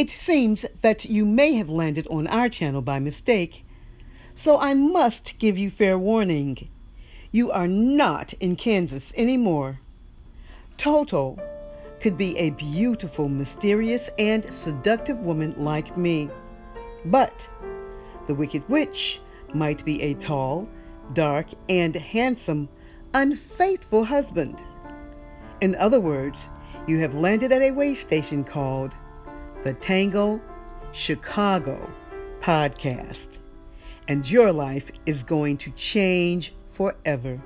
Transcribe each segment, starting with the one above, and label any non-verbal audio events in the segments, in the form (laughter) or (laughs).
It seems that you may have landed on our channel by mistake, so I must give you fair warning. You are not in Kansas anymore. Toto could be a beautiful, mysterious, and seductive woman like me. But the Wicked Witch might be a tall, dark, and handsome, unfaithful husband. In other words, you have landed at a way station called the Tango Chicago Podcast, and your life is going to change forever.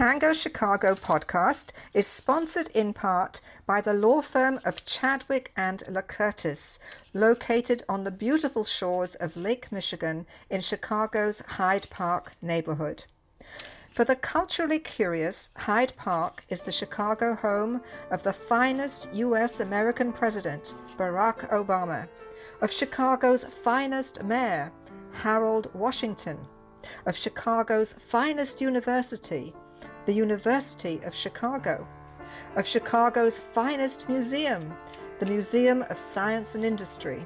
Tango Chicago podcast is sponsored in part by the law firm of Chadwick and LaCurtis, located on the beautiful shores of Lake Michigan in Chicago's Hyde Park neighborhood. For the culturally curious, Hyde Park is the Chicago home of the finest U.S. American president, Barack Obama, of Chicago's finest mayor, Harold Washington, of Chicago's finest university, the University of Chicago, of Chicago's finest museum, the Museum of Science and Industry.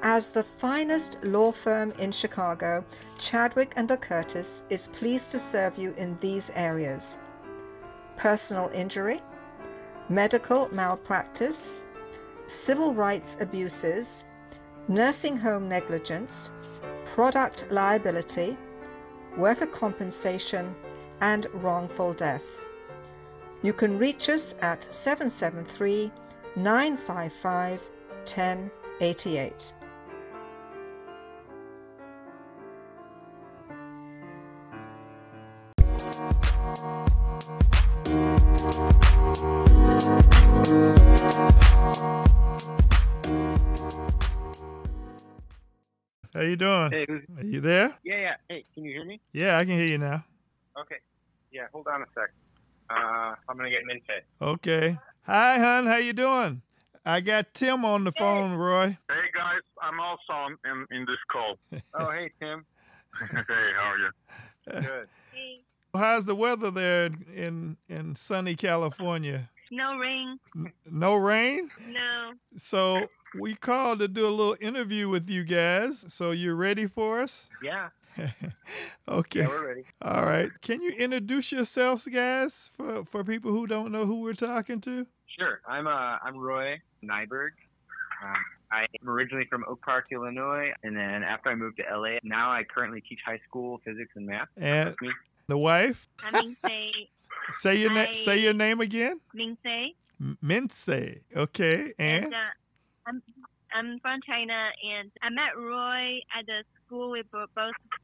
As the finest law firm in Chicago, Chadwick and Curtis is pleased to serve you in these areas personal injury, medical malpractice, civil rights abuses, nursing home negligence, product liability, worker compensation, and wrongful death. You can reach us at 773 955 1088. How you doing? Hey, who's, Are you there? yeah, yeah. Hey, can you hear me? Yeah, I can hear you now. Okay. Yeah, hold on a sec. Uh, I'm gonna get Minfei. Okay. Hi, hon. How you doing? I got Tim on the phone, Roy. Hey guys, I'm also on in, in this call. (laughs) Oh, hey Tim. (laughs) hey, how are you? Good. How's the weather there in in, in sunny California? No rain. N- No rain? No. So we called to do a little interview with you guys. So you're ready for us? Yeah. (laughs) okay. Yeah, we're ready. All right. Can you introduce yourselves, guys, for, for people who don't know who we're talking to? Sure. I'm uh I'm Roy Nyberg. Um, I'm originally from Oak Park, Illinois, and then after I moved to LA, now I currently teach high school physics and math. And the wife? I'm Mingsei. (laughs) Say your name. Say your name again. Mingsei. M- Mince. Okay. And And uh, I'm I'm from China, and I met Roy at the school we both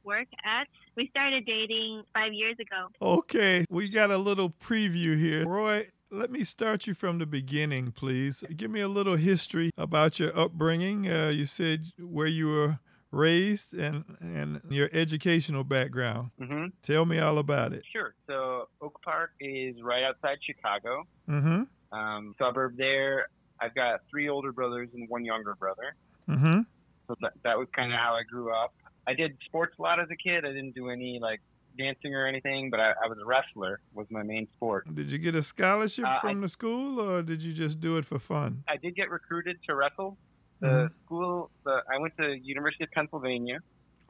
work at. We started dating five years ago. okay, we got a little preview here. Roy, let me start you from the beginning, please. Give me a little history about your upbringing. Uh, you said where you were raised and and your educational background. Mm-hmm. Tell me all about it. Sure. So Oak Park is right outside Chicago, Mm-hmm. um, suburb there. I've got three older brothers and one younger brother. Mm-hmm. So that, that was kind of how I grew up. I did sports a lot as a kid. I didn't do any like dancing or anything, but I, I was a wrestler was my main sport. Did you get a scholarship Uh, I- from the school, or did you just do it for fun? I did get recruited to wrestle. The Mhm. school, the, I went to University of Pennsylvania,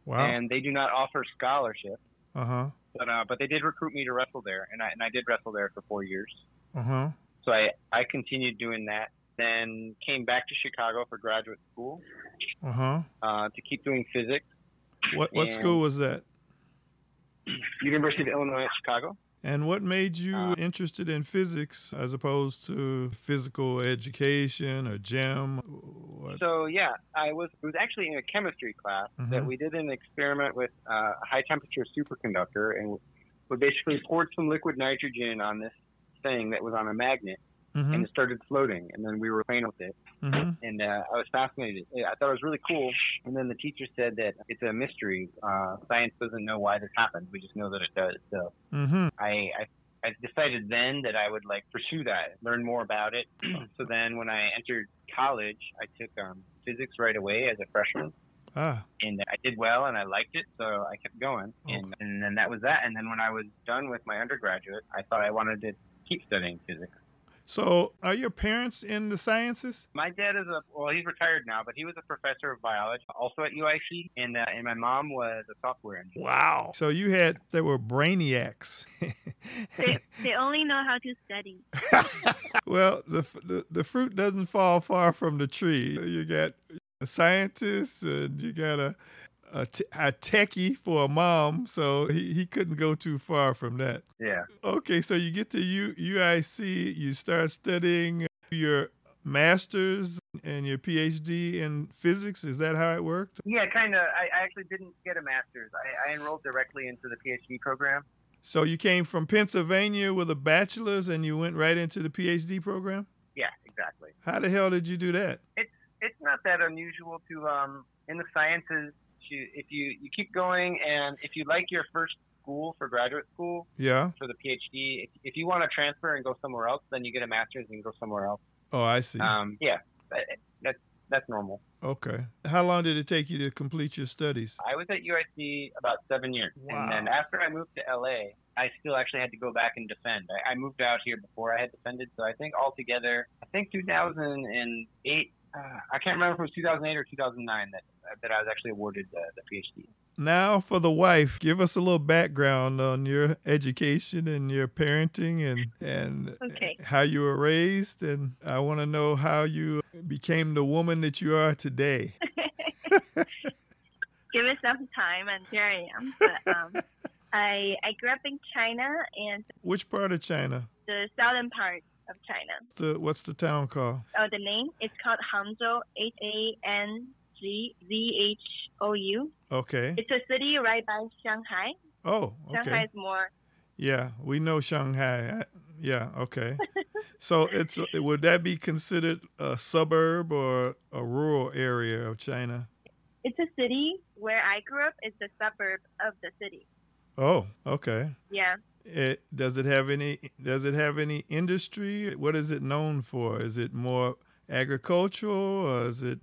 Wow. and they do not offer scholarship, Uh huh. but uh, but they did recruit me to wrestle there, and I and I did wrestle there for four years. Uh huh. So I I continued doing that. Then came back to Chicago for graduate school Uh huh. uh, to keep doing physics. What what And- school was that? (clears throat) University of Illinois at Chicago. And what made you Uh, interested in physics as opposed to physical education or gym? What? So yeah, I was it was actually in a chemistry class that Mhm. we did an experiment with uh, a high temperature superconductor, and we basically poured some liquid nitrogen on this thing that was on a magnet, Mhm, and it started floating, and then we were playing with it, mhm. and uh, I was fascinated. I thought it was really cool, and then the teacher said that it's a mystery. Uh, science doesn't know why this happened. We just know that it does. So Mhm. I, I I decided then that I would like pursue that, learn more about it. (clears throat) so then when I entered college, I took um, physics right away as a freshman. Ah, and I did well and I liked it, so I kept going. And, and then that was that. And then when I was done with my undergraduate, I thought I wanted to keep studying physics. So are your parents in the sciences? My dad is a well, he's retired now, but he was a professor of biology, also at UIC, and uh, and my mom was a software engineer. Wow. So you had they were brainiacs. (laughs) They, they only know how to study. (laughs) well, the, the the fruit doesn't fall far from the tree. You got a scientist and you got a a, t- a techie for a mom, so he, he couldn't go too far from that. Yeah. Okay, so you get to U, UIC, you start studying your master's and your PhD in physics. Is that how it worked? Yeah, kind of. I, I actually didn't get a master's. I, I enrolled directly into the PhD program. So you came from Pennsylvania with a bachelor's and you went right into the PhD program? Yeah, exactly. How the hell did you do that? It's it's not that unusual to um in the sciences. To, if you you keep going and if you like your first school for graduate school Yeah. for the PhD, if, if you want to transfer and go somewhere else, then you get a master's and go somewhere else. Oh, I see. Um, yeah, that, that's that's normal. Okay. How long did it take you to complete your studies? I was at UIC about seven years, and then after I moved to LA, I still actually had to go back and defend. I, I moved out here before I had defended, so I think altogether, I think 2008. Uh, I can't remember if it was 2008 or 2009 that that I was actually awarded the, the PhD. Now, for the wife, give us a little background on your education and your parenting and and Okay. how you were raised, and I want to know how you became the woman that you are today. (laughs) (laughs) Give it some time, and here I am. But um, (laughs) I I grew up in China and Which part of China? the southern part of China. The what's the town called? Oh, the name it's called Hangzhou. H A N G Z H O U. Okay. It's a city right by Shanghai. Oh, okay. Shanghai is more. Yeah, we know Shanghai. Yeah, okay. (laughs) So it's would that be considered a suburb or a rural area of China? It's a city where I grew up. It's a suburb of the city. Oh, okay. Yeah. It, does it have any? Does it have any industry? What is it known for? Is it more agricultural, or is it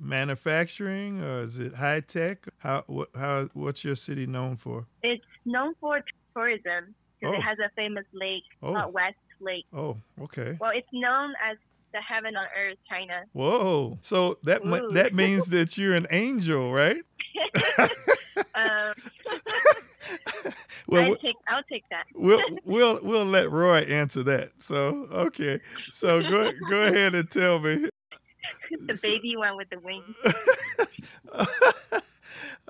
manufacturing, or is it high tech? How what how what's your city known for? It's known for tourism because Oh. it has a famous lake Oh. West Lake. Oh, okay. Well, it's known as the heaven on earth, China. Whoa! So that Ooh. that means (laughs) that you're an angel, right? (laughs) Um, (laughs) well, I we- take, I'll take that. we'll (laughs) we'll we'll let Roy answer that. So okay, so go go ahead and tell me. the baby one with the wings. (laughs)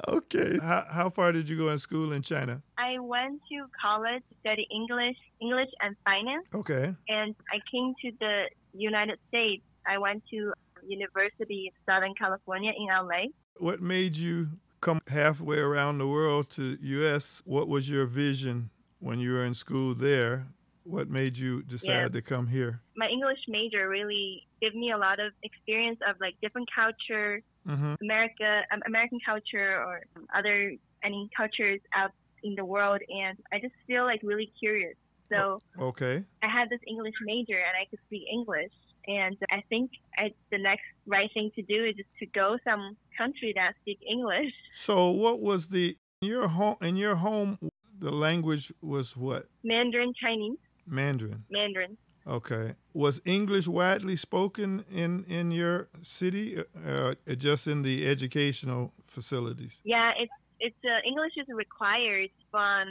okay, how how far did you go in school in China? I went to college to study English, English and finance, Okay, and I came to the United States. I went to University of Southern California in LA. what made you come halfway around the world to U.S.? What was your vision when you were in school there? What made you decide Yeah. to come here? My English major really gave me a lot of experience of like different culture, Mm-hmm. America, um, American culture, or other any cultures out in the world, and I just feel like really curious. So Okay. I had this English major, and I could speak English. And I think I, the next right thing to do is just to go some country that speak English. So, what was the in your home? In your home, the language was what? Mandarin Chinese, Mandarin. Mandarin. Okay. Was English widely spoken in in your city, uh, uh, just in the educational facilities? Yeah, it's it's uh, English is required from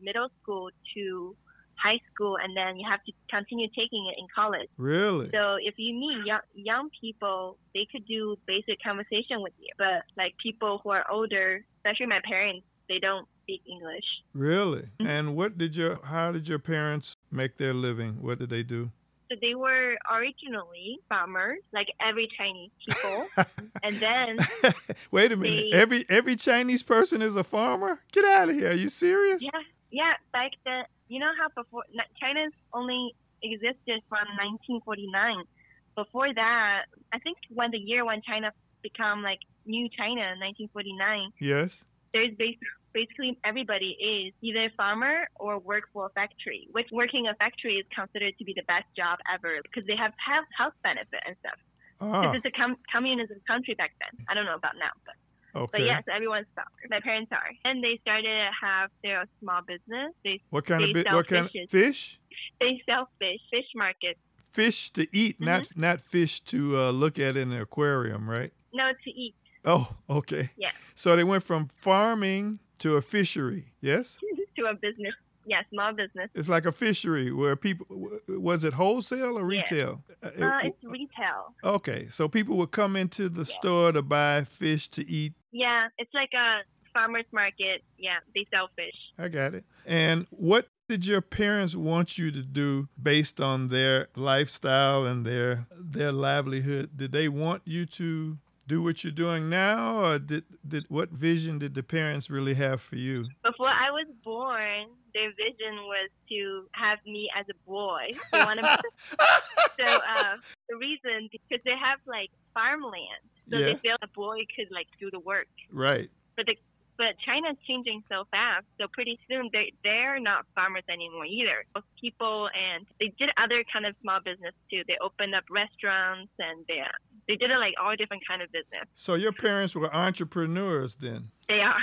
middle school to high school, and then you have to continue taking it in college. Really? So if you meet young young people, they could do basic conversation with you. But like people who are older, especially my parents, they don't speak English. Really? And what did your how did your parents make their living? What did they do? So they were originally farmers, like every Chinese people, (laughs) and then Wait a minute. They- Every every Chinese person is a farmer? Get out of here. Are you serious? yeah, yeah, back then, you know how before China's only existed from 1949. Before that, I think when the year when China become like new China, 1949, Yes. there's bas- basically everybody is either a farmer or work for a factory. Which working a factory is considered to be the best job ever because they have health, health benefit and stuff. Ah, it's a com- communism country back then. I don't know about now, but okay. but yes, everyone's farmer. My parents are, and they started to have their small business. They What kind of bi- sell what kind of fish? they sell fish, fish markets. Fish to eat, not Mm-hmm. not fish to uh, look at in the aquarium, right? No, to eat. Oh, okay. Yeah. So they went from farming to a fishery. Yes, (laughs) to a business. Yeah, small business. it's like a fishery where people was it wholesale or Yeah. retail? Uh, it- Uh, it's retail. okay, so people would come into the Yeah. store to buy fish to eat. Yeah, it's like a farmer's market. Yeah, they sell fish. I got it. And what did your parents want you to do based on their lifestyle and their their livelihood? Did they want you to do what you're doing now, or did did what vision did the parents really have for you? Before I was born, their vision was to have me as a boy. (laughs) So uh, the reason because they have like farmland, so Yeah. they feel a boy could like do the work. Right. But the but China's changing so fast, so pretty soon they they're not farmers anymore either. Both People and they did other kind of small business too. They opened up restaurants and they they did it like all different kind of business. So your parents were entrepreneurs then. They are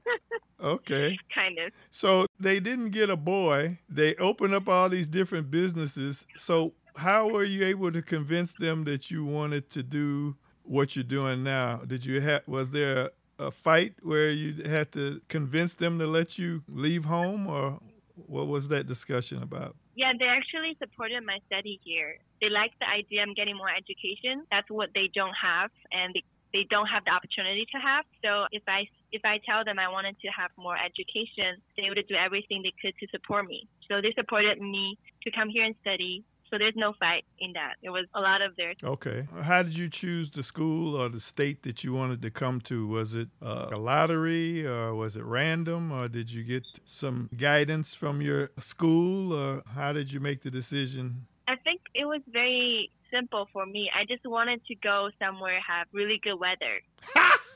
(laughs) Okay. kind of. So they didn't get a boy. They opened up all these different businesses. So how were you able to convince them that you wanted to do what you're doing now? Did you have was there a, fight where you had to convince them to let you leave home or what was that discussion about? Yeah, they actually supported my study here. They like the idea I'm getting more education. That's what they don't have, and they, they don't have the opportunity to have. So if I if I tell them I wanted to have more education, they would do everything they could to support me. So they supported me to come here and study. So there's no fight in that. It was a lot of their Okay. How did you choose the school or the state that you wanted to come to? Was it uh, a lottery or was it random or did you get some guidance from your school or how did you make the decision? I think it was very simple for me. I just wanted to go somewhere have really good weather. (laughs)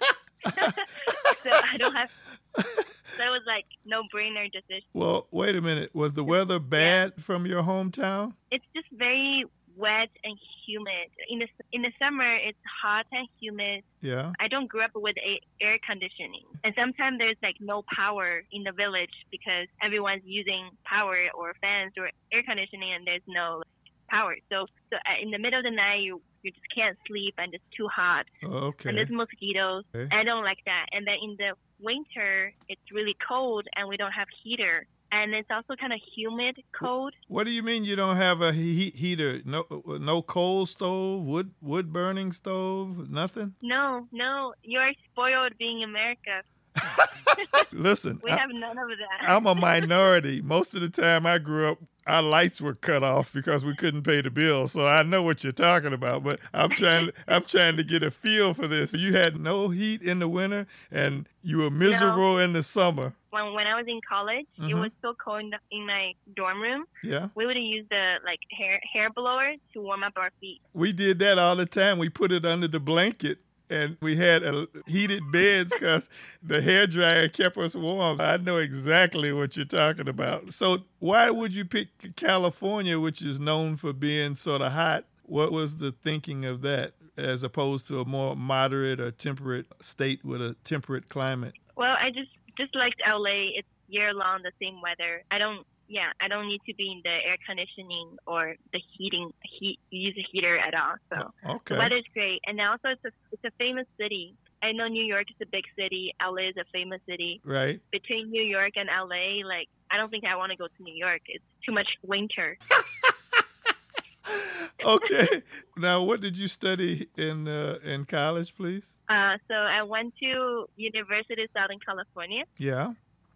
(laughs) so I don't have. So it was like no brainer decision. Well, wait a minute. Was the weather bad from your hometown? It's just very wet and humid. In the in the summer, it's hot and humid. Yeah. I don't grow up with a, air conditioning, and sometimes there's like no power in the village because everyone's using power or fans or air conditioning, and there's no power. So so uh, in the middle of the night, you you just can't sleep, and it's too hot, Okay. and there's mosquitoes. Okay. I don't like that. And then in the winter, it's really cold, and we don't have heater. And it's also kind of humid, cold. What do you mean you don't have a heat heater? No, no coal stove, wood wood burning stove, nothing. No, no, you're spoiled being America. (laughs) Listen, (laughs) We I- have none of that. I'm a minority. Most of the time I grew up, our lights were cut off because we couldn't pay the bill. So I know what you're talking about, but I'm (laughs) trying I'm trying to get a feel for this. You had no heat in the winter and you were miserable in the summer. when when I was in college, it Mhm. was so cold in, the, in my dorm room. Yeah. We would use the like hair hair blower to warm up our feet. We did that all the time. We put it under the blanket and we had a heated beds because the hair dryer kept us warm. I know exactly what you're talking about. So why would you pick California, which is known for being sort of hot? What was the thinking of that as opposed to a more moderate or temperate state with a temperate climate? Well, I just just liked LA. It's year long the same weather. I don't yeah, I don't need to be in the air conditioning or the heating heat use a heater at all. So Okay. the weather's great, and also it's a it's a famous city. I know New York is a big city. LA is a famous city. Right. Between New York and LA, like I don't think I want to go to New York. It's too much winter. (laughs) (laughs) Okay. now, what did you study in uh, in college, please? Uh, so I went to University of Southern California Yeah.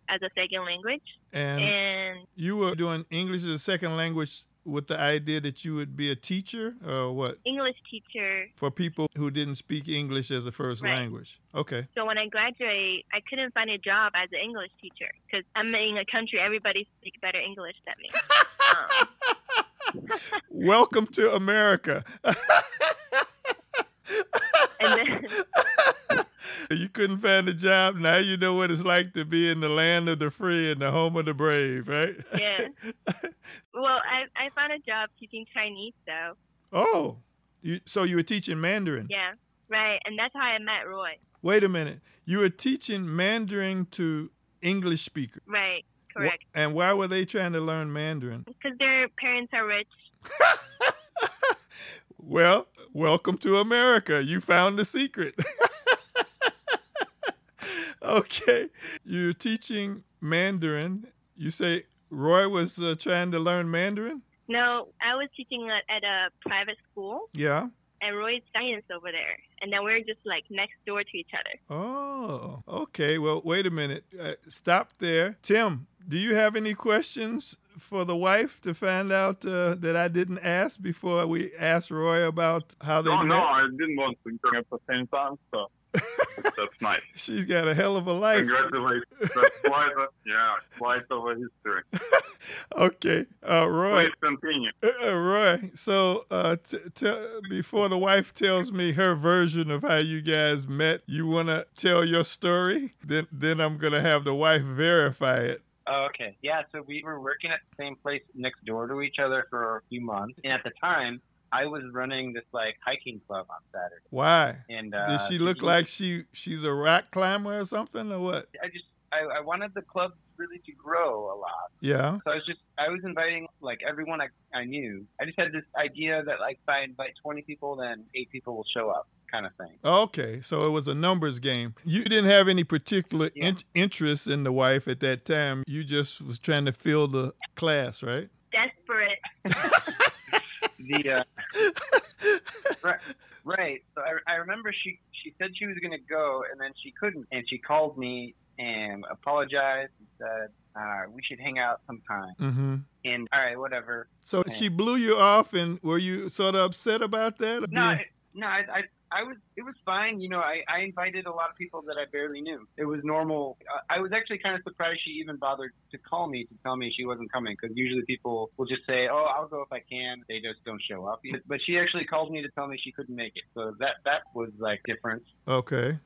As a second language, And and You were doing English as a second language with the idea that you would be a teacher or what? English teacher. For people who didn't speak English as a first Right. language. Okay. So when I graduate, I couldn't find a job as an English teacher because I'm in a country everybody speaks better English than me. (laughs) um, (laughs) Welcome to America. and then (laughs) You couldn't find a job. Now you know what it's like to be in the land of the free and the home of the brave, right? Yeah. (laughs) well, I I found a job teaching Chinese though. oh, you, so you were teaching Mandarin? Yeah. Right, and that's how I met Roy. Wait a minute. You were teaching Mandarin to English speakers. Right. Wh- Correct. And why were they trying to learn Mandarin? Because their parents are rich. (laughs) Well, welcome to America. You found the secret. (laughs) okay. You're teaching Mandarin. You say Roy was uh, trying to learn Mandarin? No, I was teaching at, at a private school, Yeah. and Roy's science over there, and then we're just like next door to each other. Oh, okay. Well, wait a minute. Uh, stop there. Tim, do you have any questions for the wife to find out uh, that I didn't ask before we asked Roy about how they No, met? no, I didn't want to join at the same time, so that's nice. (laughs) She's got a hell of a life. Congratulations. That's quite a, yeah, quite of a history. (laughs) Okay, uh, Roy. Please continue. Uh, uh, Roy, so uh, t- t- before the wife tells me her version of how you guys met, you want to tell your story? Then, then I'm gonna have the wife verify it. Oh, okay. Yeah, so we were working at the same place next door to each other for a few months. And at the time, I was running this like hiking club on Saturday. Why? And uh, Did she look like she she's a rock climber or something or what? I just I, I wanted the club really to grow a lot. Yeah. So I was just I was inviting like everyone I, I knew. I just had this idea that like if I invite 20 people, then eight people will show up, kind of thing. Okay, so it was a numbers game. You didn't have any particular Yeah. in- interest in the wife at that time. You just was trying to fill the class, right? Desperate. (laughs) The uh, (laughs) right, right. So I, I remember she she said she was gonna go, and then she couldn't, and she called me and apologized and said uh, we should hang out sometime. Mm-hmm. And all right, whatever. So Yeah. she blew you off, and were you sort of upset about that? No, I, no, I, I, I was, it was fine. You know, I, I invited a lot of people that I barely knew. It was normal. Uh, I was actually kind of surprised she even bothered to call me to tell me she wasn't coming because usually people will just say, "Oh, I'll go if I can." They just don't show up. But she actually called me to tell me she couldn't make it. So that that was like different. okay.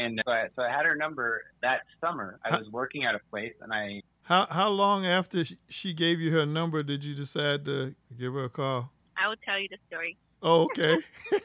And so I, so I had her number that summer. I was working at a place, and I How how long after she gave you her number did you decide to give her a call? I will tell you the story. Oh, okay.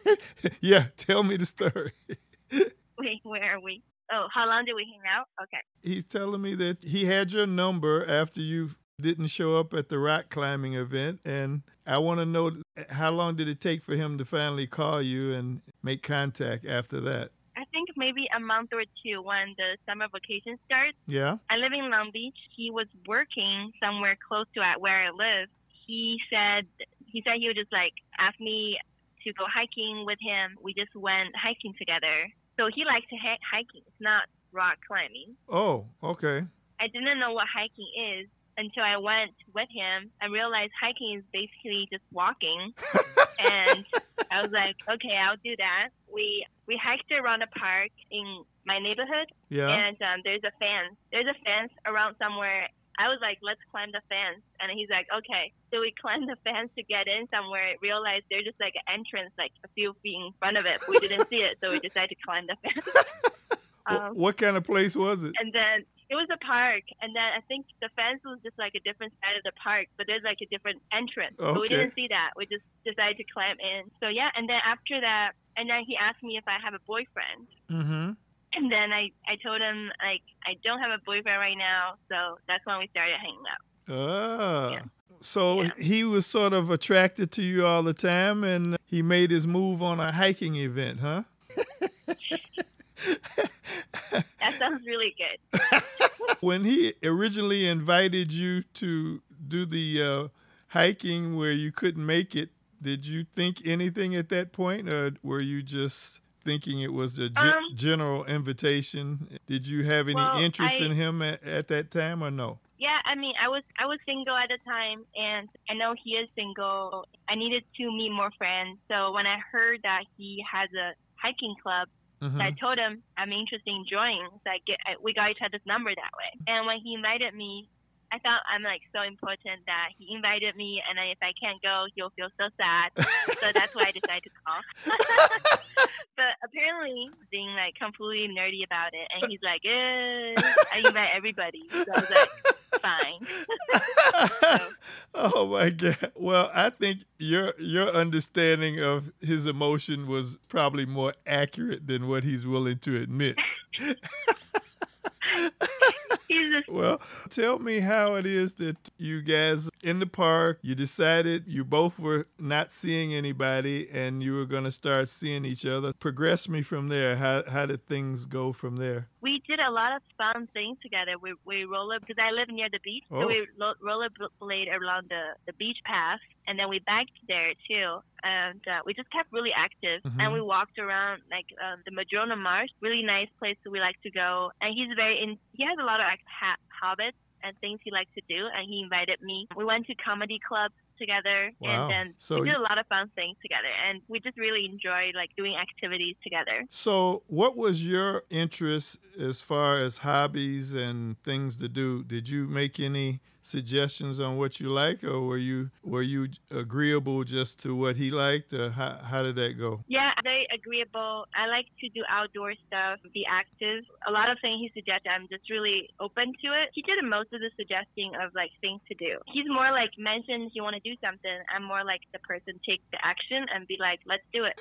(laughs) yeah, tell me the story. (laughs) Wait, where are we? Oh, how long did we hang out? Okay. He's telling me that he had your number after you didn't show up at the rock climbing event, and I want to know how long did it take for him to finally call you and make contact after that? I think maybe a month or two when the summer vacation starts. Yeah. I live in Long Beach. He was working somewhere close to at where I live. He said he said he would just like ask me to go hiking with him. We just went hiking together. So he likes to hi- hiking. It's not rock climbing. Oh, okay. I didn't know what hiking is until I went with him and realized hiking is basically just walking. (laughs) and I was like, okay, I'll do that. We we hiked around a park in my neighborhood, Yeah. and um, there's a fence. There's a fence around somewhere. I was like, let's climb the fence, and he's like, okay. So we (laughs) climbed the fence to get in somewhere. Realized there's just like an entrance, like a few feet in front of it. We didn't see it, so we decided to climb the (laughs) fence. (laughs) Um, what kind of place was it? and then it was a park, and then I think the fence was just like a different side of the park, but there's like a different entrance. Okay. But we didn't see that. We just decided to climb in. So yeah, and then after that, and then he asked me if I have a boyfriend, Mm-hmm. And then I I told him like I don't have a boyfriend right now. So that's when we started hanging out. Ah. Yeah. So Yeah. he was sort of attracted to you all the time, and he made his move on a hiking event, huh? (laughs) That sounds really good. (laughs) when he originally invited you to do the uh, hiking where you couldn't make it, did you think anything at that point, or were you just thinking it was a ge- Um, general invitation? Did you have any Well, interest I- in him at, at that time, or no? Yeah, I mean, I was I was single at the time, and I know he is single. I needed to meet more friends, so when I heard that he has a hiking club, Mhm. I told him I'm interested in joining. So I get I, we got each other's number that way. And when he invited me, I thought I'm like so important that he invited me, and if I can't go, he'll feel so sad. so that's why I decided to call. (laughs) but apparently, being like completely nerdy about it, and he's like, eh, I invite everybody. So I was like, fine. (laughs) oh my god. Well, I think your your understanding of his emotion was probably more accurate than what he's willing to admit. (laughs) He's just Well, tell me how it is that you guys in the park, you decided you both were not seeing anybody and you were going to start seeing each other. Progress me from there. How how did things go from there? We did a lot of fun things together. We we roller because I live near the beach, Oh. so we lo- rollerblade around the the beach path, and then we biked there too. And uh, we just kept really active, Mhm. and we walked around like um, the Madrona Marsh, really nice place that we like to go. And he's very in. He has a lot of like, ha- habits and things he likes to do, and he invited me. We went to comedy clubs together, Wow. and then So we did a lot of fun things together, and we just really enjoyed like doing activities together. So, what was your interest as far as hobbies and things to do? Did you make any suggestions on what you like, or were you were you agreeable just to what he liked, or how, how did that go? Yeah, very agreeable. I like to do outdoor stuff, be active. A lot of things he suggested, I'm just really open to it. He did most of the suggesting of like things to do. He's more like mentions you want to do something. I'm more like the person take the action and be like, let's do it.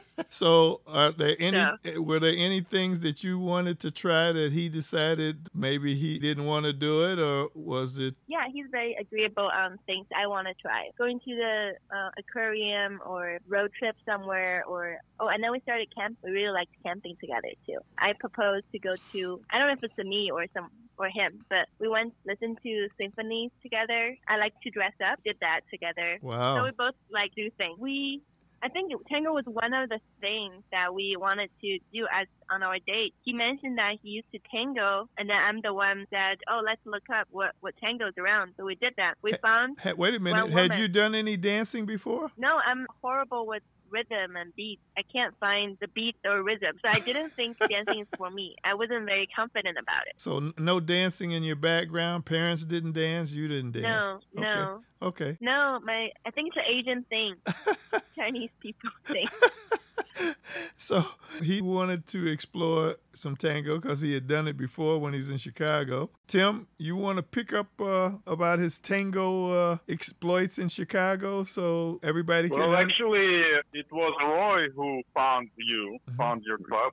(laughs) So, are there any So- eh, were there any things that you wanted to try that he decided maybe he didn't want to do it, or was it? Yeah, he's very agreeable on things I want to try. Going to the uh, aquarium or road trip somewhere, or oh, and then we started camp. We really liked camping together too. I proposed to go to I don't know if it's a me or some or him, but we went listened to symphonies together. I like to dress up. Did that together. Wow. So we both like do things. We I think tango was one of the things that we wanted to do as on our date. He mentioned that he used to tango, and then I'm the one that oh let's look up what what tango's around. So we did that. We found Ha- wait a minute. Had woman. you done any dancing before? no, I'm horrible with rhythm and beats. I can't find the beat or rhythm, so I didn't think (laughs) dancing is for me. I wasn't very confident about it. So no dancing in your background. Parents didn't dance. You didn't dance. No, Okay. no, Okay. no. My I think it's an Asian thing, (laughs) Chinese people (laughs) thing. (laughs) so he wanted to explore some tango because he had done it before when he was in Chicago. Tim, you want to pick up uh, about his tango uh, exploits in Chicago so everybody can. Well, un- actually, it was Roy who found you, Mhm. found your club.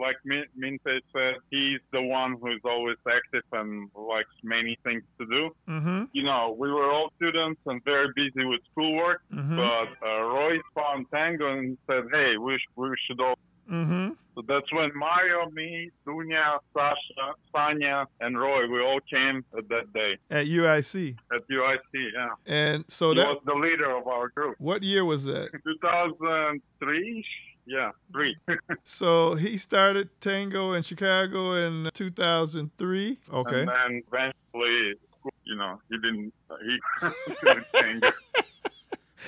Like Min- Minte said, he's the one who's always active and likes many things to do. Mhm, You know, we were all students and very busy with schoolwork, mhm, but uh, Roy found tango and said, "Hey, we sh- we should all." mhm. So that's when Mario, me, Dunya, Sasha, Sanya, and Roy, we all came at that day At UIC. at UIC. Yeah, And so he that. was the leader of our group. What year was that? (laughs) 2003. Yeah, three. (laughs) So he started tango in Chicago in 2003. Okay. And then eventually, you know, he didn't. He (laughs) tango. (laughs)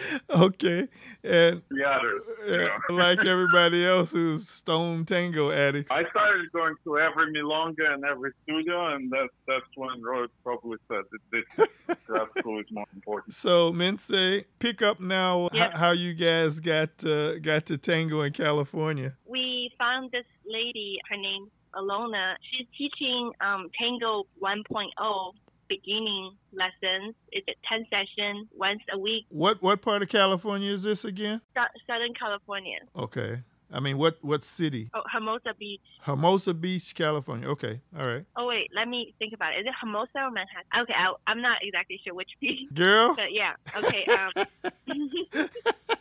(laughs) Okay. And The others. you know. like (laughs) everybody else who's stone tango addicts. I started going to every milonga and every studio, and that's that's when Roy probably said that this grad school is more important. (laughs) So Mense, pick up now h- how you guys got uh, got to tango in California. we found this lady, her name's Alona. She's teaching um, Tango 1.0 beginning lessons. It's a 10 session once a week, What what part of California is this again? Sou- Southern California. Okay. I mean, what what city? Oh, Hermosa Beach. Hermosa Beach, California. Okay. All right. Oh, wait, let me think about it. Is it Hermosa or Manhattan? Okay, I, I'm not exactly sure which beach. Girl. But yeah, okay. Um, (laughs)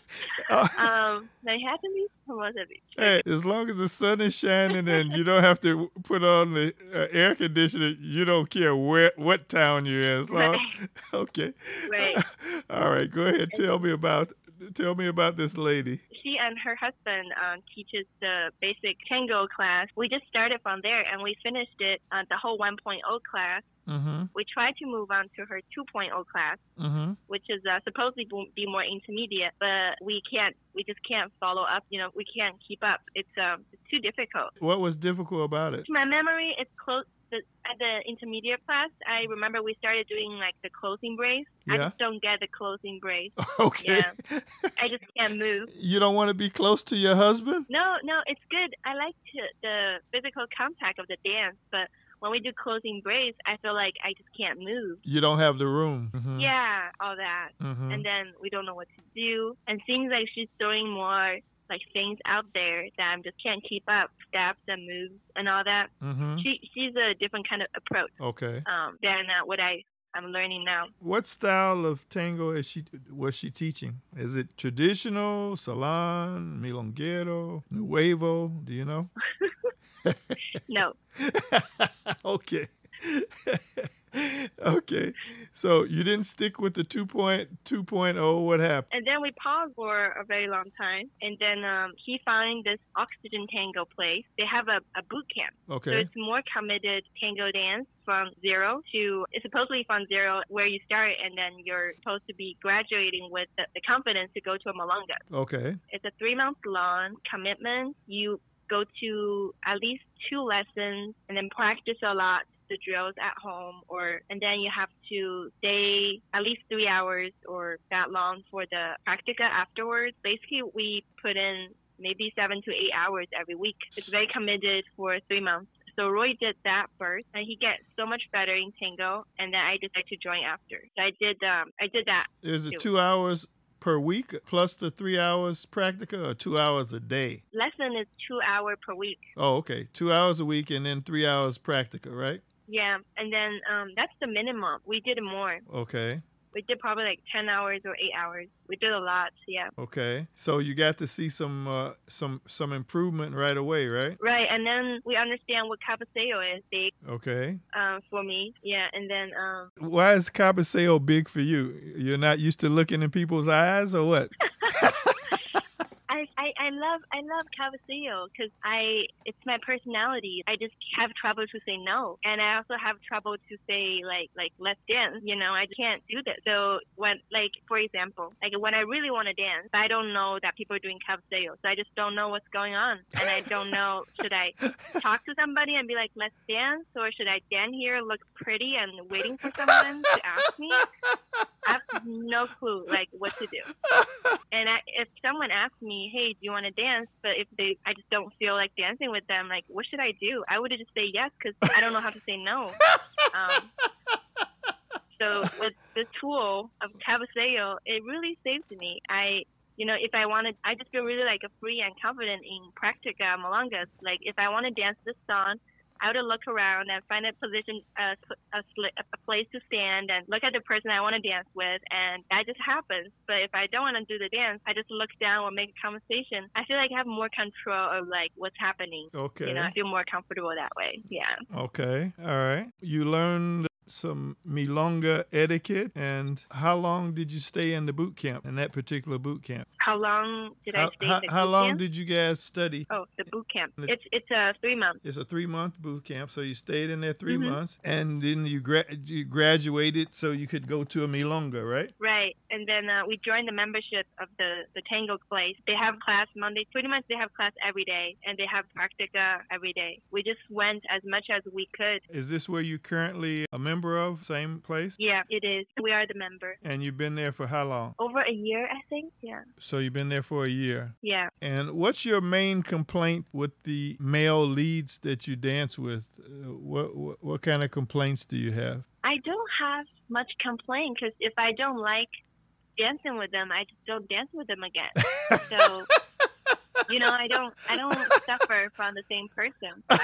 Uh, (laughs) um, Manhattan Beach, Hermosa Beach. Hey, as long as the sun is shining and you don't have to put on the uh, air conditioner, you don't care where what town you're in. As long, (laughs) okay. Right. All right. Go ahead. Tell me about tell me about this lady. she and her husband um, teaches the basic tango class. We just started from there and we finished it uh, the whole 1.0 class. Mm-hmm. We tried to move on to her 2.0 class, Mm-hmm. which is uh, supposedly be- more intermediate, but we can't. We just can't follow up. You know, we can't keep up. It's um, it's too difficult. What was difficult about it? To my memory, it's close the at the intermediate class, I remember we started doing like the closing brace. I just don't get the closing brace. (laughs) Okay. Yeah. I just can't move. You don't want to be close to your husband? No, no, it's good. I like to, the physical contact of the dance, but when we do closing brace, I feel like I just can't move. You don't have the room. Mhm. Yeah, all that. Mhm. And then we don't know what to do. And seems like she's throwing more like things out there that I just can't keep up, steps and moves and all that. Mhm. She she's a different kind of approach Okay. um, than uh, what I I'm learning now. What style of tango is she was she teaching? Is it traditional, salon, milonguero, nuevo? Do you know? (laughs) No, (laughs) okay. (laughs) (laughs) okay. So you didn't stick with the 2.2.0. What happened? and then we paused for a very long time, and then um, he found this Oxygen Tango place. They have a, a boot camp. Okay. So it's more committed tango dance from zero to it's supposedly from zero where you start and then you're supposed to be graduating with the, the confidence to go to a milonga. Okay. It's a three month long commitment. You go to at least two lessons and then practice a lot the drills at home or and then you have to stay at least three hours or that long for the practica afterwards. Basically we put in maybe seven to eight hours every week. It's very committed for three months. So Roy did that first, and he gets so much better in tango, and then I decided to join after. So I did, um, I did that. Is it Two. two hours per week plus the three hours practica or two hours a day? Lesson is two hour per week. Oh, okay. Two hours a week and then three hours practica, right? Yeah, and then um, that's the minimum. We did more. Okay. We did probably like ten hours or eight hours. We did a lot. Yeah. Okay. So you got to see some uh, some some improvement right away, right? Right, and then we understand what cabeceo is big Okay. um, for me. Yeah, and then um, Why is cabeceo big for you? You're not used to looking in people's eyes or what? (laughs) I, I I love I love cabeceo because I it's my personality. I just have trouble to say no, and I also have trouble to say like like let's dance. You know, I can't do that. So when like for example, like when I really want to dance, I don't know that people are doing cabeceo, so I just don't know what's going on, and I don't know (laughs) should I talk to somebody and be like let's dance, or should I stand here look pretty and waiting for someone to ask me? I have no clue like what to do. And I, if someone asks me, "Hey, do you want to dance?" but if they, I just don't feel like dancing with them, like, what should I do? I would just say yes because I don't know how to say no. Um, so with the tool of cabeceo, it really saved me. I, you know, if I wanted, I just feel really like a free and confident in practica milongas. Like if I want to dance this song. I would look around and find a position, a, a, a place to stand and look at the person I want to dance with, and that just happens. But if I don't want to do the dance, I just look down or make a conversation. I feel like I have more control of like what's happening. Okay. You know, I feel more comfortable that way. Yeah. Okay. All right. You learned some milonga etiquette and how long did you stay in the boot camp in that particular boot camp? How long did I stay how, in the how long camp? did you guys study? Oh, the boot camp. The- It's it's uh, three months. It's a three month boot camp, so you stayed in there 3 Mhm. months, and then you, gra- you graduated so you could go to a milonga, right? Right, and then uh, we joined the membership of the the tango place. They have class Monday. Pretty much, they have class every day, and they have practica every day. We just went as much as we could. Is this where you currently a member of? Same place? Yeah, it is. We are the member. And you've been there for how long? Over a year, I think. Yeah. So you've been there for a year. Yeah. And what's your main complaint with the male leads that you dance with? Uh, what, what what kind of complaints do you have? I don't have much complaint because if I don't like dancing with them, I just don't dance with them again. So, you know, I don't I don't suffer from the same person. (laughs)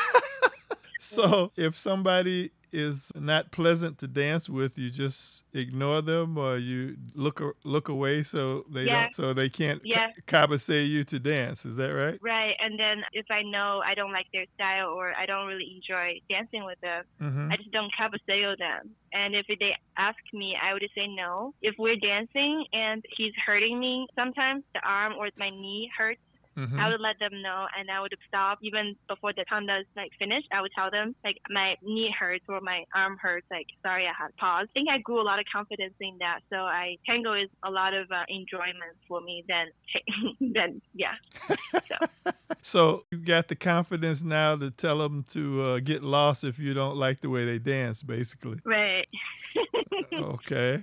So if somebody is not pleasant to dance with, you just ignore them, or you look look away so they Yeah. don't so they can't cabeceo you to dance. Is that right? Right, and then if I know I don't like their style or I don't really enjoy dancing with them, hmm I just don't cabeceo them. And if they ask me, I would say no. If we're dancing and he's hurting me, sometimes the arm or my knee hurts, Mhm. I would let them know, and I would stop even before the time does like finish. I would tell them like my knee hurts or my arm hurts. Like sorry, I had pause. I think I grew a lot of confidence in that. So I tango is a lot of uh, enjoyment for me. Then (laughs) then yeah. So (laughs) So you got the confidence now to tell them to uh, get lost if you don't like the way they dance, basically. right. (laughs) Okay.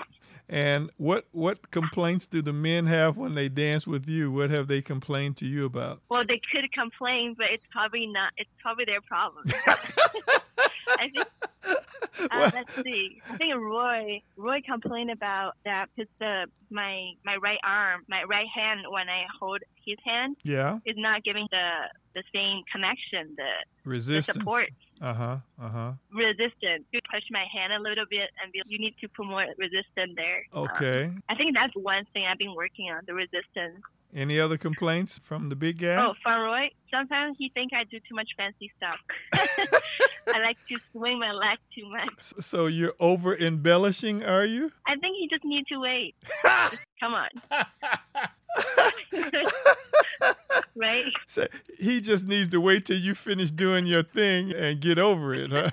And what what complaints do the men have when they dance with you? What have they complained to you about? Well, they could complain, but it's probably not. It's probably their problem. (laughs) (laughs) I think. (laughs) Uh, let's see. I think Roy Roy complained about that because the my my right arm, my right hand, when I hold his hand, Yeah, is not giving the the same connection, the, the resistance. support, Uh huh. Uh huh. resistance. You push my hand a little bit, and be, you need to put more resistance there. Um, Okay. I think that's one thing I've been working on, the resistance. Any other complaints from the big guy? Oh, from Roy, sometimes he think I do too much fancy stuff. (laughs) I like to swing my leg too much. So you're over embellishing, are you? I think he just need to wait. (laughs) Come on, (laughs) right? So he just needs to wait till you finish doing your thing and get over it, huh?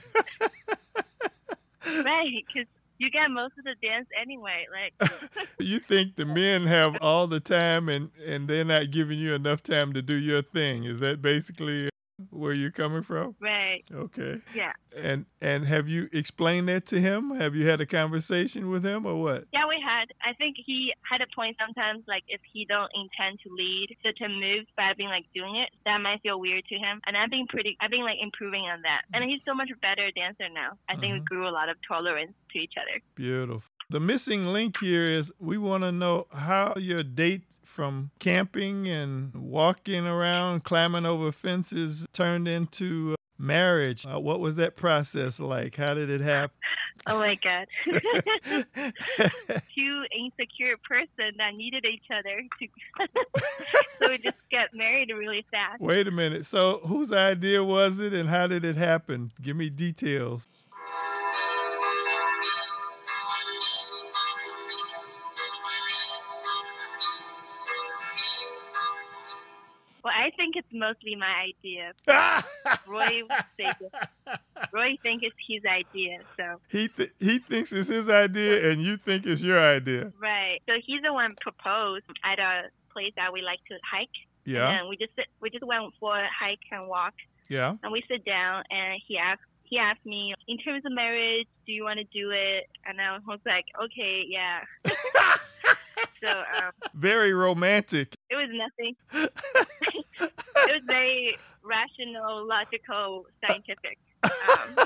Right, because you get most of the dance anyway. Like, (laughs) you think the men have all the time and and they're not giving you enough time to do your thing. Is that basically where you're coming from? right, Okay. yeah. And and have you explained that to him? Have you had a conversation with him or what? Yeah, we had. I think he had a point sometimes, like if he don't intend to lead certain moves by being like doing it, that might feel weird to him. And I've been pretty, I've been like improving on that. And he's so much better dancer now. I think we Mhm. grew a lot of tolerance to each other. Beautiful. The missing link here is we want to know how your date from camping and walking around, climbing over fences turned into uh, marriage. Uh, what was that process like? How did it happen? Oh my god. (laughs) (laughs) Two insecure person that needed each other to (laughs) so we just got married really fast. Wait a minute. So, whose idea was it and how did it happen? Give me details. Well, I think it's mostly my idea. (laughs) Roy say. Roy think it's his idea, so he th- he thinks it's his idea and you think it's your idea. right. So he's the one proposed at a place that we like to hike. Yeah. And we just we just went for a hike and walk, Yeah. and we sit down, and he asked he asked me in terms of marriage, do you want to do it? And I was like, okay, yeah. (laughs) so um, Very romantic. It was nothing. (laughs) it was very rational, logical, scientific. Um,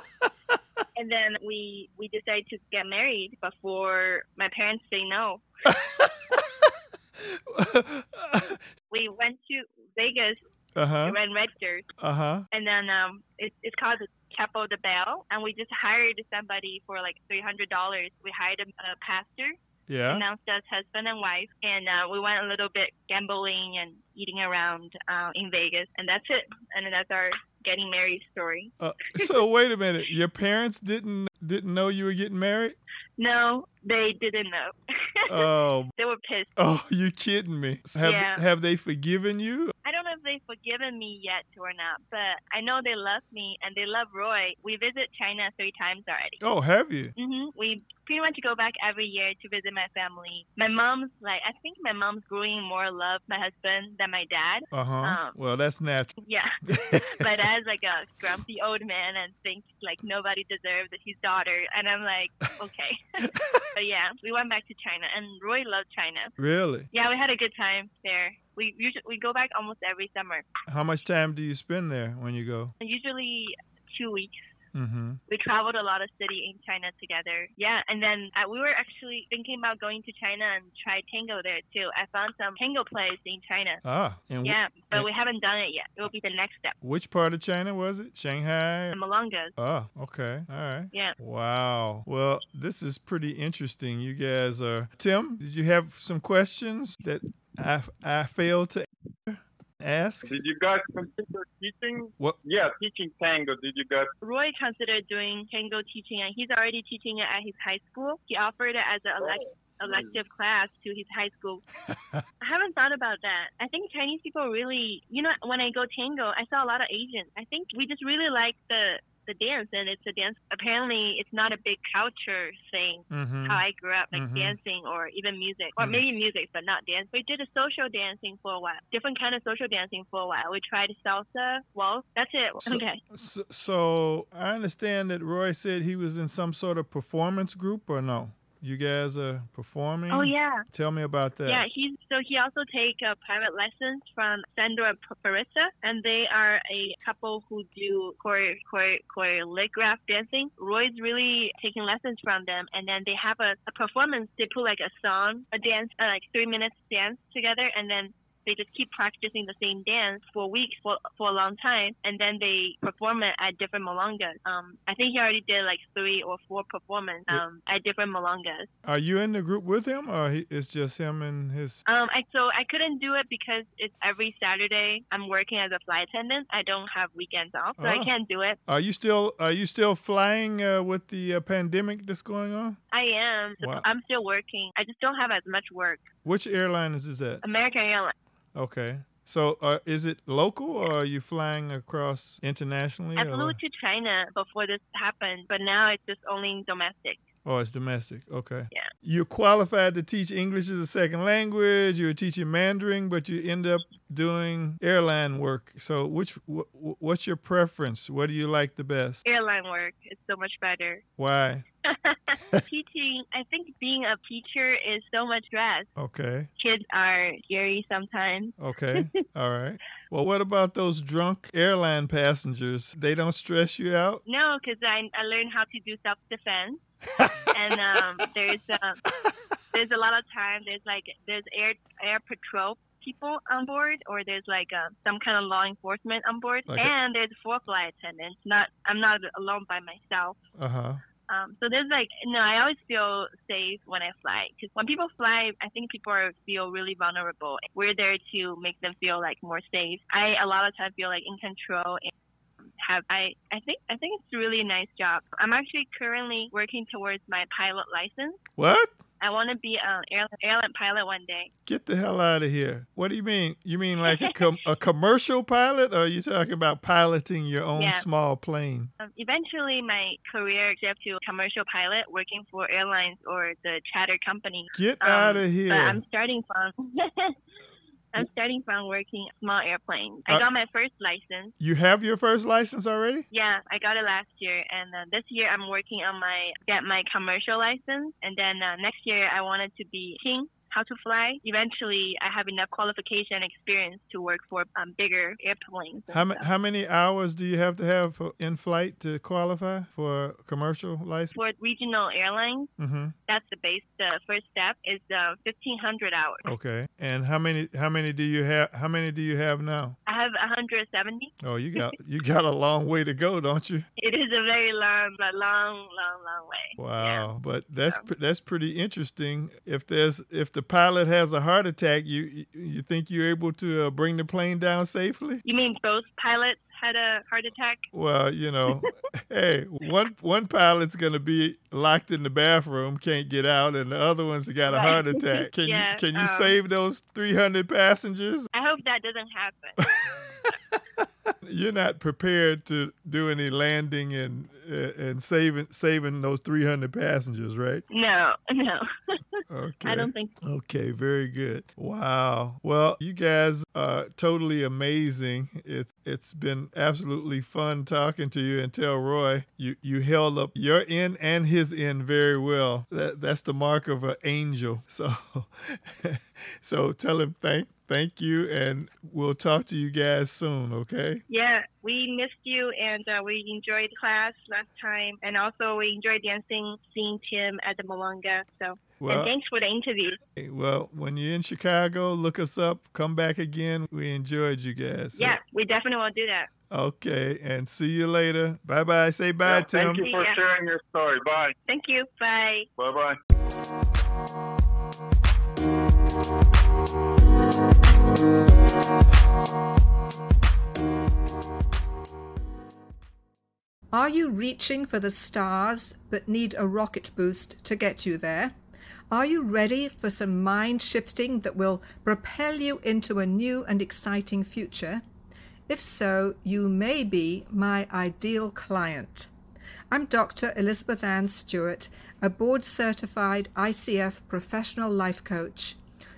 (laughs) and then we we decided to get married before my parents say no. (laughs) We went to Vegas, uh-huh. we went registered, Uh-huh. and then um, it's it's called the Chapel the Bell, and we just hired somebody for like three hundred dollars. We hired a, a pastor, Yeah. announced as husband and wife, and uh, we went a little bit gambling and eating around uh, in Vegas, and that's it. And that's our getting married story. Uh, so wait a minute. Your parents didn't didn't know you were getting married? (laughs) No, they didn't know. Oh, (laughs) they were pissed. oh, you kidding me? Have Yeah. have they forgiven you? I don't know if they've forgiven me yet or not, but I know they love me and they love Roy. We visit China three times already. Oh, have you? hmm We pretty much go back every year to visit my family. My mom's like, I think my mom's growing more love my husband than my dad. Uh-huh. Um, well, that's natural. (laughs) Yeah. (laughs) my dad's like a grumpy old man and thinks like nobody deserves his daughter. And I'm like, okay. But yeah, we went back to China and Roy loved China. really? Yeah, we had a good time there. We usually we go back almost every summer. How much time do you spend there when you go? Usually two weeks. Mm-hmm. We traveled a lot of city in China together. Yeah, and then uh, we were actually thinking about going to China and try tango there too. I found some tango place in China. Ah, and wh- Yeah, but we haven't done it yet. It will be the next step. which part of China was it? Shanghai? The Milongas. Oh, okay. All right. Yeah. Wow. Well, this is pretty interesting. You guys are. Tim, did you have some questions that I, I failed to ask? Did you guys consider teaching? What? Yeah, teaching tango. Did you guys? Roy considered doing tango teaching, and he's already teaching it at his high school. He offered it as an elect- oh. elective class to his high school. (laughs) I haven't thought about that. I think Chinese people really, you know, when I go tango, I saw a lot of Asians. I think we just really like the the dance and it's a dance apparently it's not a big culture thing Mhm. how i grew up like Mhm. dancing or even music or Mhm. maybe music but not dance we did a social dancing for a while different kind of social dancing for a while we tried salsa Well, that's it So- okay So, so I understand that Roy said he was in some sort of performance group, or no? You guys are performing. oh yeah Tell me about that. Yeah, he's so he also take uh, private lessons from Sandra Parissa, and they are a couple who do chore- chore- choreograph dancing. Roy's really taking lessons from them, and then they have a, a performance. They put like a song, a dance, uh, like three minutes dance together, and then they just keep practicing the same dance for weeks for for a long time, and then they perform it at different milongas. Um, I think he already did like three or four performances um, at different milongas. Are you in the group with him, or he, it's just him and his? Um, I so I couldn't do it because it's every Saturday. I'm working as a flight attendant. I don't have weekends off, so Oh. I can't do it. Are you still Are you still flying uh, with the uh, pandemic that's going on? I am. Wow. I'm still working. I just don't have as much work. Which airline is this at? American Airlines. Okay. So, uh, is it local, or are you flying across internationally? I flew what? to China before this happened, but now it's just only domestic. Oh, it's domestic. Okay. Yeah. You're qualified to teach English as a second language. You're teaching Mandarin, but you end up doing airline work. So, which wh- wh- what's your preference? What do you like the best? Airline work It's so much better. Why? (laughs) Teaching, I think being a teacher is so much stress. Okay. Kids are scary sometimes. Okay. (laughs) All right. Well, what about those drunk airline passengers? They don't stress you out? No, because I, I learned how to do self defense. (laughs) and um, there's um, there's a lot of time there's like there's air air patrol people on board or there's like uh, some kind of law enforcement on board and there's four flight attendants not i'm not alone by myself Uh huh. Um, so there's like no i always feel safe when i fly because when people fly i think people are, feel really vulnerable we're there to make them feel like more safe i a lot of times feel like in control and have I I think I think it's a really nice job. I'm actually currently working towards my pilot license. What? I want to be an airline, airline pilot one day. Get the hell out of here. What do you mean? You mean like a, (laughs) com- a commercial pilot, or are you talking about piloting your own Yeah. small plane? Um, eventually, my career gets to commercial pilot, working for airlines or the charter company. Get Um, out of here. I'm starting from. (laughs) I'm starting from working small airplanes. I Uh, got my first license. you have your first license already? Yeah, I got it last year, and uh, this year I'm working on my get my commercial license, and then uh, next year I wanted to be king. How to fly. Eventually, I have enough qualification and experience to work for um, bigger airplanes. How, how many hours do you have to have for, in flight to qualify for a commercial license? For regional airlines, Mm-hmm. that's the base. The first step is uh, 1,500 hours. Okay. And how many how many do you have how many do you have now? I have 170. Oh, you got (laughs) you got a long way to go, don't you? It is a very long, long, long, long way. Wow, but that's pre- that's pretty interesting. If there's if the pilot has a heart attack, you you think you're able to uh, bring the plane down safely? You mean both pilots had a heart attack? Well, you know, (laughs) hey, one one pilot's gonna be locked in the bathroom, can't get out, and the other one's got a Right. heart (laughs) attack. Can Yeah, you can you um, save those 300 passengers? I hope that doesn't happen. (laughs) (laughs) You're not prepared to do any landing and and saving saving those 300 passengers, right? no, no. (laughs) Okay. I don't think Okay, very good. Wow. Well, you guys are totally amazing. It's it's been absolutely fun talking to you and tell Roy you you held up your end and his end very well. That that's the mark of an angel. So (laughs) so tell him thank thank you and we'll talk to you guys soon, okay? Yeah, we missed you and uh, we enjoyed class last time. And also, we enjoyed dancing, seeing Tim at the Milonga. So, Well, and thanks for the interview. well, when you're in Chicago, look us up, come back again. We enjoyed you guys. So- Yeah, we definitely will do that. Okay, and see you later. Bye bye. Say bye, Yeah, Tim. Thank you for Yeah. sharing your story. Bye. Thank you. Bye. Bye bye. Are you reaching for the stars but need a rocket boost to get you there? Are you ready for some mind shifting that will propel you into a new and exciting future? If so, you may be my ideal client. I'm Dr. Elizabeth Ann Stewart, a board certified ICF professional life coach.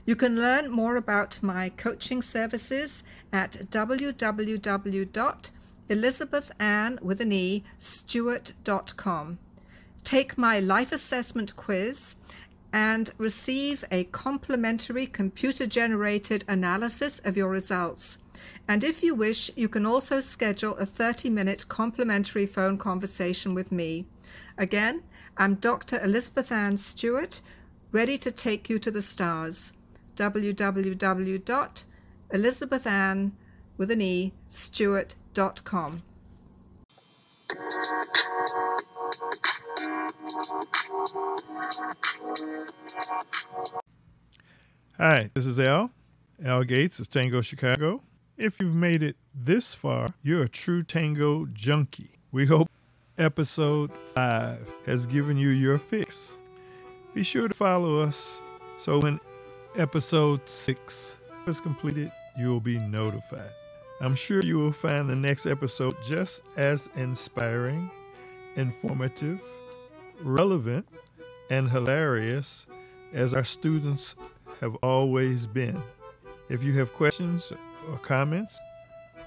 You can learn more about my coaching services at www.elizabethann with an e stewart.com. Take my life assessment quiz and receive a complimentary computer generated analysis of your results. And if you wish, you can also schedule a 30 minute complimentary phone conversation with me. Again, I'm Dr. Elizabeth Ann Stewart, ready to take you to the stars www.elizabethann with an E Stewart.com. Hi, this is Al, Al Gates of Tango Chicago. If you've made it this far, you're a true tango junkie. We hope episode 5 has given you your fix. Be sure to follow us so when episode 6 is completed, you will be notified. I'm sure you will find the next episode just as inspiring, informative, relevant, and hilarious as our students have always been. If you have questions or comments,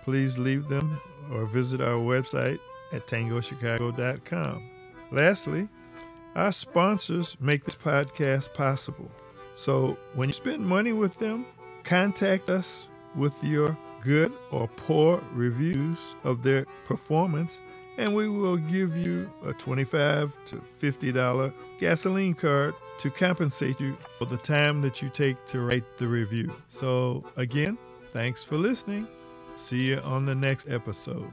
please leave them or visit our website at tangochicago.com. Lastly, our sponsors make this podcast possible. So when you spend money with them, contact us with your good or poor reviews of their performance, and we will give you a 25 to $50 gasoline card to compensate you for the time that you take to write the review. So, again, thanks for listening. See you on the next episode.